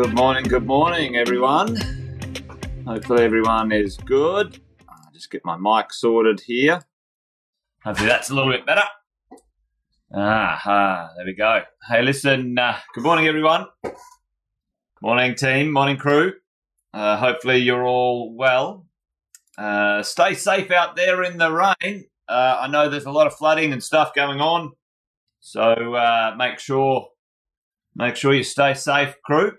Good morning, good morning, everyone. Hopefully, everyone is good. I'll just get my mic sorted here. Hopefully, that's a little bit better. Ah, ah there we go. Hey, listen, uh, good morning, everyone. Morning, team, morning, crew. Uh, hopefully, you're all well. Uh, stay safe out there in the rain. Uh, I know there's a lot of flooding and stuff going on, so uh, make sure make sure you stay safe, crew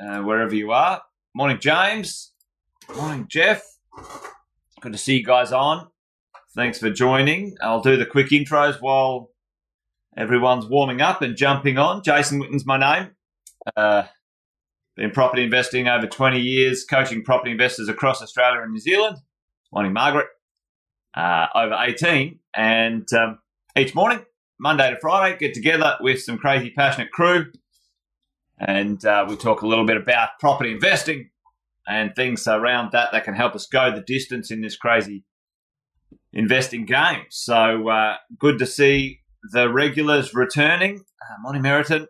uh, wherever you are. Morning, James. Morning, Jeff. Good to see you guys on. Thanks for joining. I'll do the quick intros while everyone's warming up and jumping on. Jason Witten's my name. Uh, been property investing over 20 years, coaching property investors across Australia and New Zealand. Morning, Margaret. Uh, over 18. And um, each morning, Monday to Friday, get together with some crazy passionate crew and uh, we talk a little bit about property investing and things around that that can help us go the distance in this crazy investing game. So uh, good to see the regulars returning. Uh, morning, Meriton.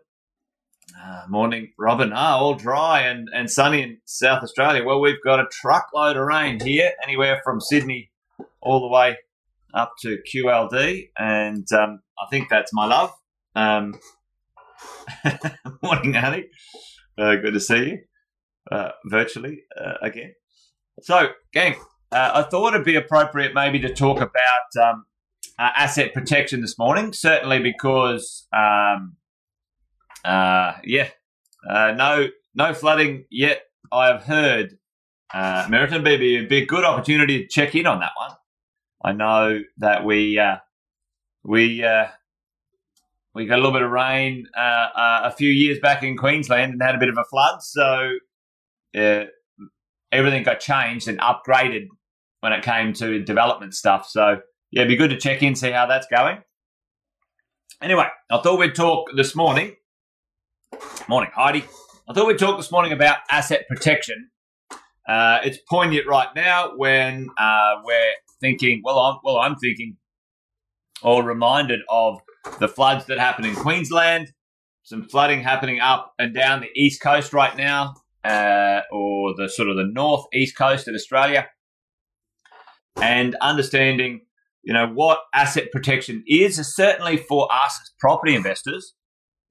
Uh, morning, Robin. Ah, all dry and, and sunny in South Australia. Well, we've got a truckload of rain here, anywhere from Sydney all the way up to QLD, and um, I think that's my love. Um, Morning, Annie. Uh, good to see you uh, virtually uh, again. So, gang, uh, I thought it'd be appropriate maybe to talk about um, uh, asset protection this morning. Certainly because, um, uh, yeah, no no flooding yet. I have heard uh, Meriton be be a good opportunity to check in on that one. I know that we we we got a little bit of rain uh, uh, a few years back in Queensland and had a bit of a flood. So uh, everything got changed and upgraded when it came to development stuff. So yeah, it'd be good to check in, see how that's going. Anyway, I thought we'd talk this morning. Morning, Heidi. I thought we'd talk this morning about asset protection. Uh, it's poignant right now when uh, we're thinking. Well, I'm well. I'm thinking, or reminded of the floods that happen in Queensland, some flooding happening up and down the east coast right now, uh, or the sort of the north east coast of Australia, and understanding, you know, what asset protection is, certainly for us as property investors,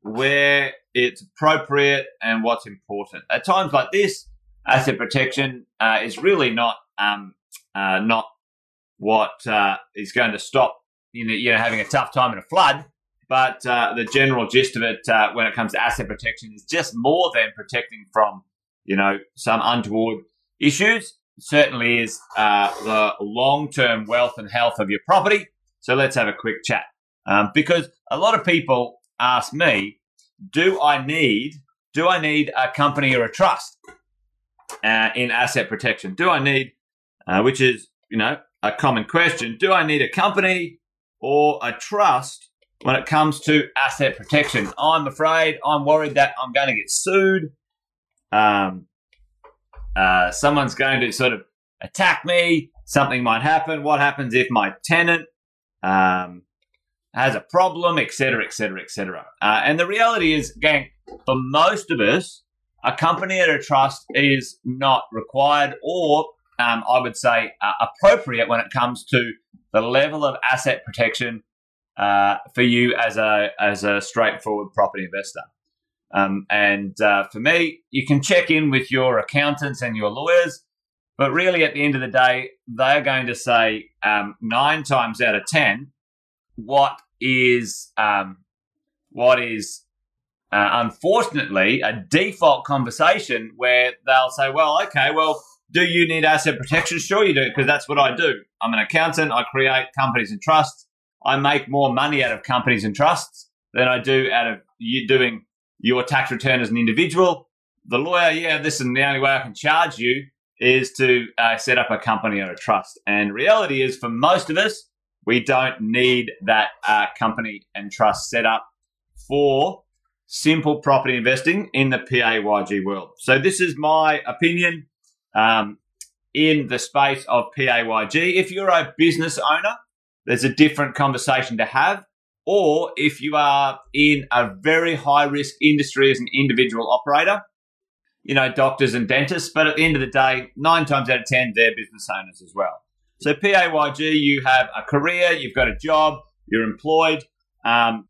where it's appropriate and what's important. At times like this, asset protection uh, is really not um, uh, not what uh, is going to stop you know, you know having a tough time in a flood. But uh, the general gist of it, uh, when it comes to asset protection, is just more than protecting from you know some untoward issues. It certainly is uh, the long-term wealth and health of your property. So let's have a quick chat um, because a lot of people ask me, "Do I need do I need a company or a trust uh, in asset protection? Do I need, uh, which is you know a common question, do I need a company or a trust when it comes to asset protection. I'm afraid, I'm worried that I'm going to get sued. Um, uh, someone's going to sort of attack me. Something might happen. What happens if my tenant um, has a problem, etc., etc., etc. And the reality is, gang, for most of us, a company or a trust is not required, or um, I would say uh, appropriate when it comes to the level of asset protection uh, for you as a as a straightforward property investor. Um, and uh, for me, you can check in with your accountants and your lawyers, but really at the end of the day, they are going to say um, nine times out of ten what is um, what is uh, unfortunately a default conversation where they'll say, "Well, okay, well." Do you need asset protection? Sure, you do, because that's what I do. I'm an accountant. I create companies and trusts. I make more money out of companies and trusts than I do out of you doing your tax return as an individual. The lawyer, yeah, this is the only way I can charge you is to uh, set up a company or a trust. And reality is, for most of us, we don't need that uh, company and trust set up for simple property investing in the PAYG world. So this is my opinion um, in the space of PAYG. If you're a business owner there's a different conversation to have. Or if you are in a very high risk industry as an individual operator, you know, doctors and dentists, but at the end of the day, nine times out of 10, they're business owners as well. So PAYG, you have a career, you've got a job, you're employed. Um,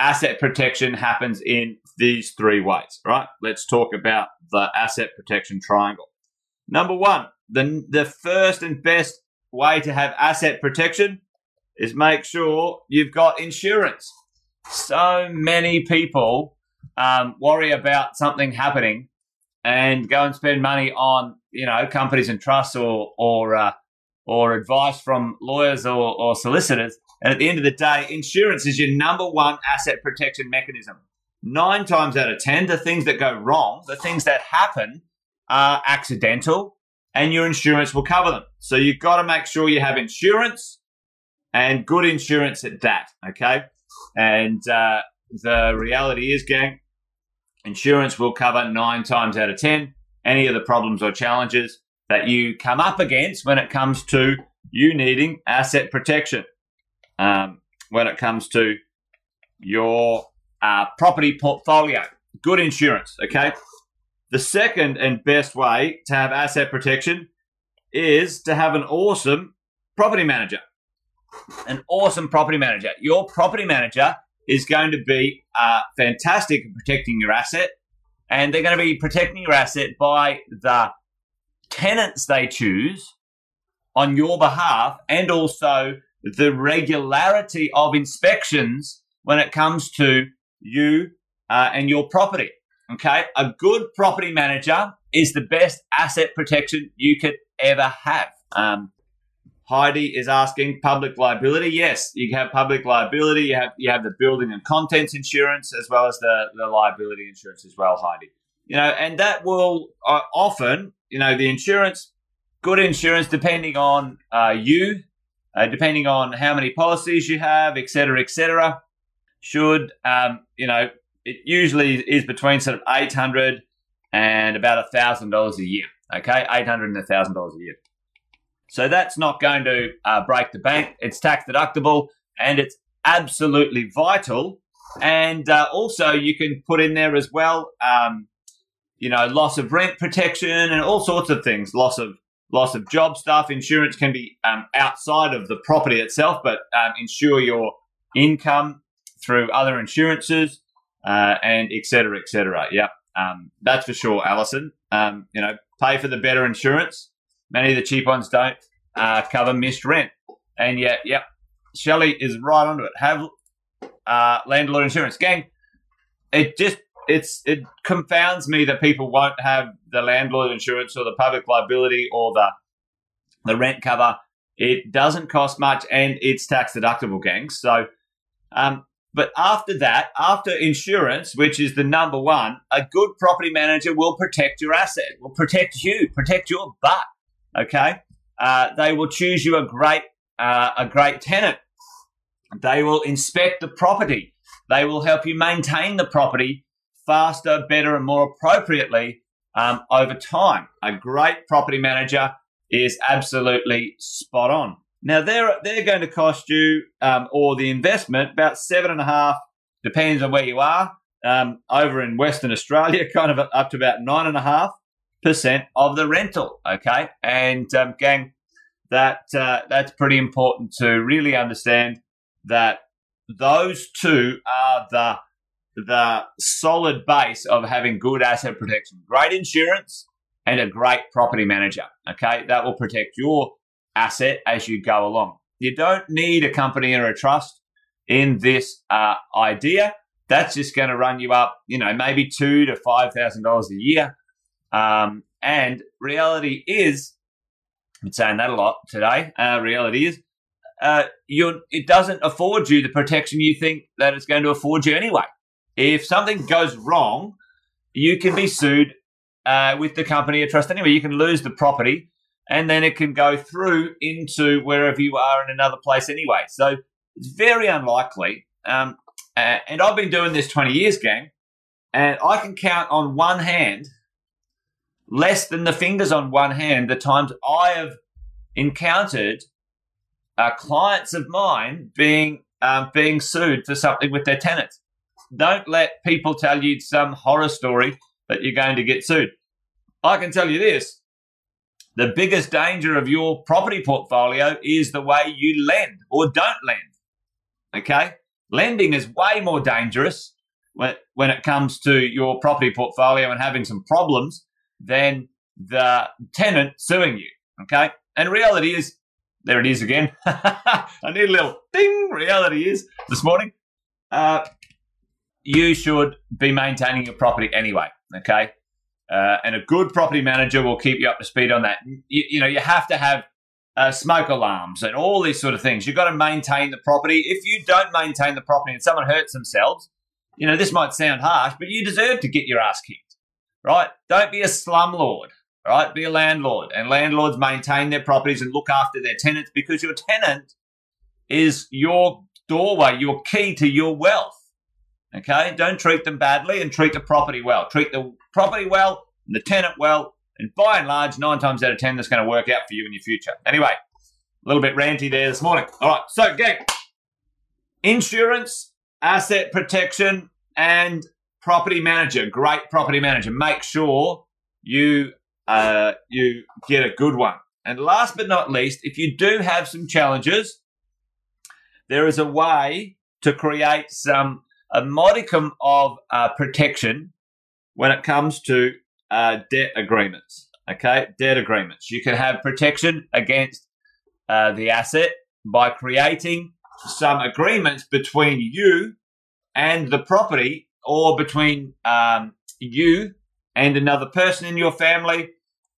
asset protection happens in these three ways, right? Let's talk about the asset protection triangle. Number one, the, the first and best way to have asset protection is make sure you've got insurance. So many people um, worry about something happening and go and spend money on, you know, companies and trusts or, or, uh, or advice from lawyers or, or solicitors. And at the end of the day, insurance is your number one asset protection mechanism. Nine times out of 10, the things that go wrong, the things that happen are accidental and your insurance will cover them. So you've got to make sure you have insurance and good insurance at that. Okay. And, uh, the reality is, gang, insurance will cover nine times out of 10 any of the problems or challenges that you come up against when it comes to you needing asset protection. Um, when it comes to your uh, property portfolio, good insurance, okay? The second and best way to have asset protection is to have an awesome property manager. An awesome property manager. Your property manager is going to be uh, fantastic at protecting your asset, and they're going to be protecting your asset by the tenants they choose on your behalf and also the regularity of inspections when it comes to you uh, and your property. Okay. A good property manager is the best asset protection you could ever have. Um, Heidi is asking public liability. Yes, you have public liability. You have you have the building and contents insurance as well as the, the liability insurance as well, Heidi. You know, and that will uh, often, you know, the insurance, good insurance, depending on uh, you, uh, depending on how many policies you have, et cetera, et cetera, should, um, you know, it usually is between sort of 800 and about $1,000 a year. Okay, 800 and $1,000 a year. So that's not going to uh, break the bank. It's tax deductible and it's absolutely vital. And uh, also, you can put in there as well, um, you know, loss of rent protection and all sorts of things. Loss of loss of job stuff. Insurance can be um, outside of the property itself, but um, insure your income through other insurances uh, and et cetera, et cetera. Yeah, um, that's for sure, Alison. Um, you know, pay for the better insurance Many of the cheap ones don't uh, cover missed rent. And yet, yep, Shelley is right onto it. Have uh, landlord insurance. Gang, it just it's it confounds me that people won't have the landlord insurance or the public liability or the the rent cover. It doesn't cost much and it's tax deductible, gang. So, um, but after that, after insurance, which is the number one, a good property manager will protect your asset, will protect you, protect your butt. Okay, uh, they will choose you a great uh, a great tenant. They will inspect the property. They will help you maintain the property faster, better, and more appropriately um, over time. A great property manager is absolutely spot on. Now they're they're going to cost you um, or the investment about seven and a half, depends on where you are. Um, over in Western Australia, kind of up to about nine and a half percent of the rental. Okay, and um, gang, that uh, that's pretty important to really understand that those two are the the solid base of having good asset protection, great insurance, and a great property manager. Okay, that will protect your asset as you go along. You don't need a company or a trust in this uh, idea. That's just going to run you up, you know, maybe two to five thousand dollars a year um, and reality is, been saying that a lot today. Uh, reality is, uh, it doesn't afford you the protection you think that it's going to afford you anyway. If something goes wrong, you can be sued uh, with the company or trust anyway. You can lose the property, and then it can go through into wherever you are in another place anyway. So it's very unlikely. Um, and I've been doing this 20 years, gang, and I can count on one hand less than the fingers on one hand the times I have encountered uh, clients of mine being um, being sued for something with their tenants. Don't let people tell you some horror story that you're going to get sued. I can tell you this the biggest danger of your property portfolio is the way you lend or don't lend. Okay? Lending is way more dangerous when, when it comes to your property portfolio and having some problems than the tenant suing you. Okay? And reality is, there it is again. I need a little ding. Reality is this morning. Uh, you should be maintaining your property anyway. Okay. Uh, and a good property manager will keep you up to speed on that. You, you know, you have to have uh, smoke alarms and all these sort of things. You've got to maintain the property. If you don't maintain the property and someone hurts themselves, you know, this might sound harsh, but you deserve to get your ass kicked, right? Don't be a slumlord, right? Be a landlord. And landlords maintain their properties and look after their tenants because your tenant is your doorway, your key to your wealth. Okay, don't treat them badly and treat the property well. Treat the property well and the tenant well, and by and large, nine times out of ten, that's going to work out for you in your future. Anyway, a little bit ranty there this morning. All right, so gang, insurance, asset protection, and property manager. Great property manager. Make sure you uh, you get a good one. And last but not least, if you do have some challenges, there is a way to create some a modicum of uh, protection when it comes to uh, debt agreements. Okay, debt agreements. You can have protection against uh, the asset by creating some agreements between you and the property, or between um, you and another person in your family,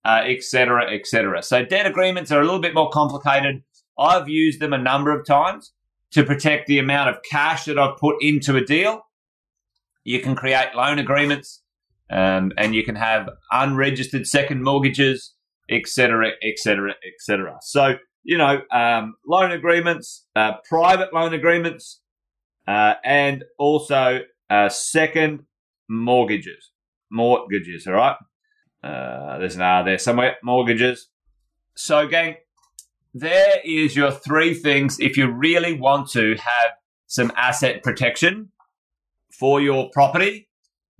etc., uh, etc. Et so debt agreements are a little bit more complicated. I've used them a number of times to protect the amount of cash that I've put into a deal. You can create loan agreements um, and you can have unregistered second mortgages, etc., etc., etc. So, you know, um, loan agreements, uh, private loan agreements, uh, and also uh, second mortgages. Mortgages, all right? Uh, there's an R there somewhere. Mortgages. So, gang, there is your three things if you really want to have some asset protection for your property.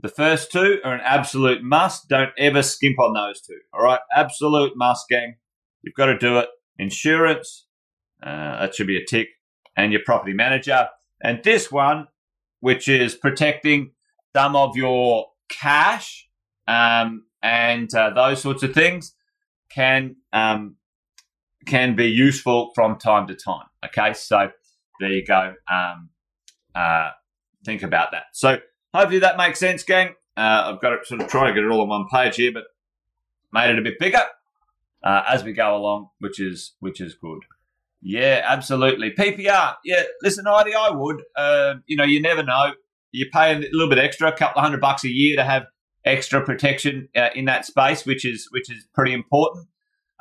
The first two are an absolute must. Don't ever skimp on those two. All right, absolute must, gang. You've got to do it. Insurance, uh, that should be a tick, and your property manager. And this one, which is protecting some of your cash um, and uh, those sorts of things, can um, can be useful from time to time. Okay, so there you go. Um, uh, think about that. So hopefully that makes sense, gang. Uh, I've got to sort of try to get it all on one page here, but made it a bit bigger uh, as we go along, which is which is good. Yeah, absolutely. PPR. Yeah, listen, Heidi, I would. Uh, you know, you never know. You pay a little bit extra, a couple of hundred bucks a year to have extra protection uh, in that space, which is which is pretty important.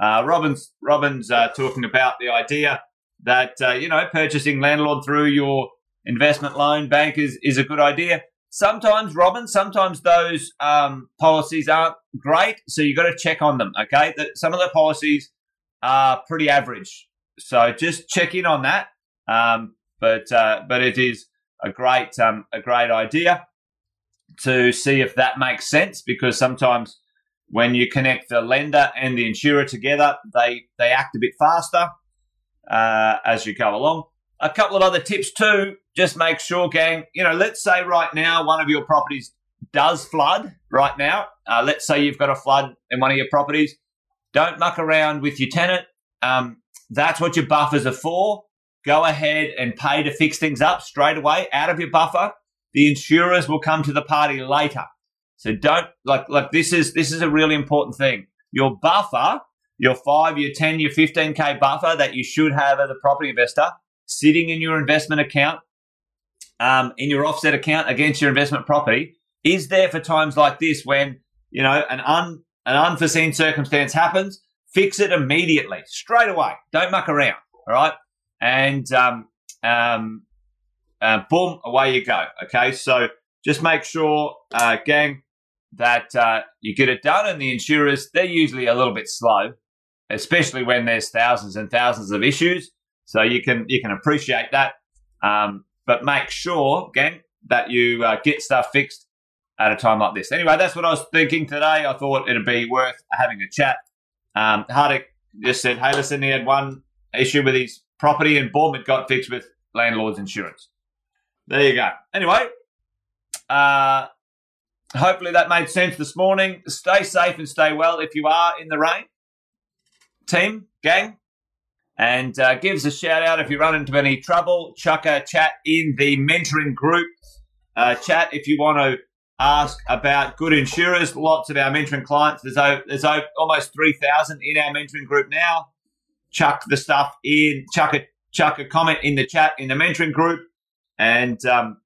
Uh, Robin's Robin's uh, talking about the idea that uh, you know purchasing landlord through your investment loan bank is, is a good idea. Sometimes, Robin, sometimes those um, policies aren't great, so you've got to check on them. Okay, that some of the policies are pretty average, so just check in on that. Um, but uh, but it is a great um, a great idea to see if that makes sense because sometimes when you connect the lender and the insurer together, they they act a bit faster uh, as you go along. A couple of other tips too. Just make sure, gang. You know, let's say right now one of your properties does flood. Right now, uh, let's say you've got a flood in one of your properties. Don't muck around with your tenant. Um, that's what your buffers are for. Go ahead and pay to fix things up straight away out of your buffer. The insurers will come to the party later. So don't like like this is this is a really important thing. Your buffer, your five, your ten, your fifteen k buffer that you should have as a property investor sitting in your investment account, um, in your offset account against your investment property, is there for times like this when you know an un an unforeseen circumstance happens. Fix it immediately, straight away. Don't muck around. All right, and um, um, uh, boom, away you go. Okay, so just make sure, uh, gang, that uh, you get it done. And the insurers, they're usually a little bit slow, especially when there's thousands and thousands of issues. So you can you can appreciate that, um, but make sure, gang, that you uh, get stuff fixed at a time like this. Anyway, that's what I was thinking today. I thought it'd be worth having a chat. Um, Hardick just said, hey, listen, he had one issue with his property and it got fixed with landlord's insurance. There you go. Anyway, uh, hopefully that made sense this morning. Stay safe and stay well if you are in the rain. Team, gang, and uh, give us a shout out if you run into any trouble. Chuck a chat in the mentoring group uh, chat if you want to ask about good insurers. Lots of our mentoring clients. There's, there's almost 3,000 in our mentoring group now. Chuck the stuff in, chuck a, chuck a comment in the chat in the mentoring group and um,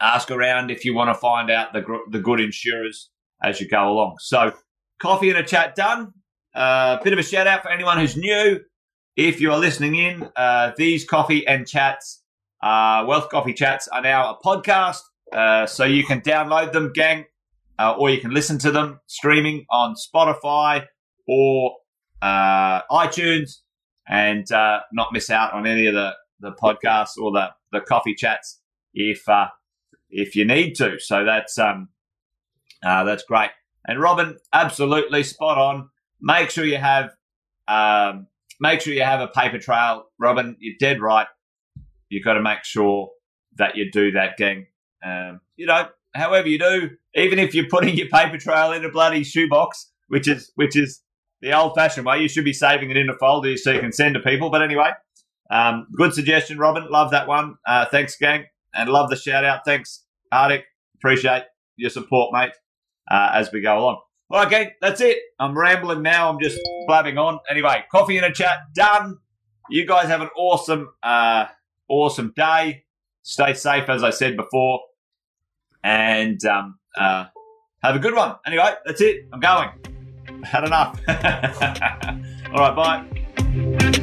ask around if you want to find out the, the good insurers as you go along. So, coffee and a chat done. A uh, bit of a shout out for anyone who's new. If you are listening in, uh, these coffee and chats, uh, Wealth Coffee Chats, are now a podcast. Uh, so you can download them, gang, uh, or you can listen to them streaming on Spotify or uh, iTunes and not miss out on any of the, the podcasts or the, the coffee chats if if you need to. So that's um, that's great. And Robin, absolutely spot on. Make sure you have um, make sure you have a paper trail. Robin, you're dead right. You've got to make sure that you do that, gang. Um, you know, however you do, even if you're putting your paper trail in a bloody shoebox, which is which is the old-fashioned way, you should be saving it in a folder so you can send to people. But anyway, um, good suggestion, Robin. Love that one. Uh, thanks, gang, and love the shout out. Thanks, Hardick. Appreciate your support, mate, uh, as we go along. Okay, that's it. I'm rambling now. I'm just blabbing on. Anyway, coffee in a chat done. You guys have an awesome, uh, awesome day. Stay safe, as I said before, and um, uh, have a good one. Anyway, that's it. I'm going. Had enough. All right, bye.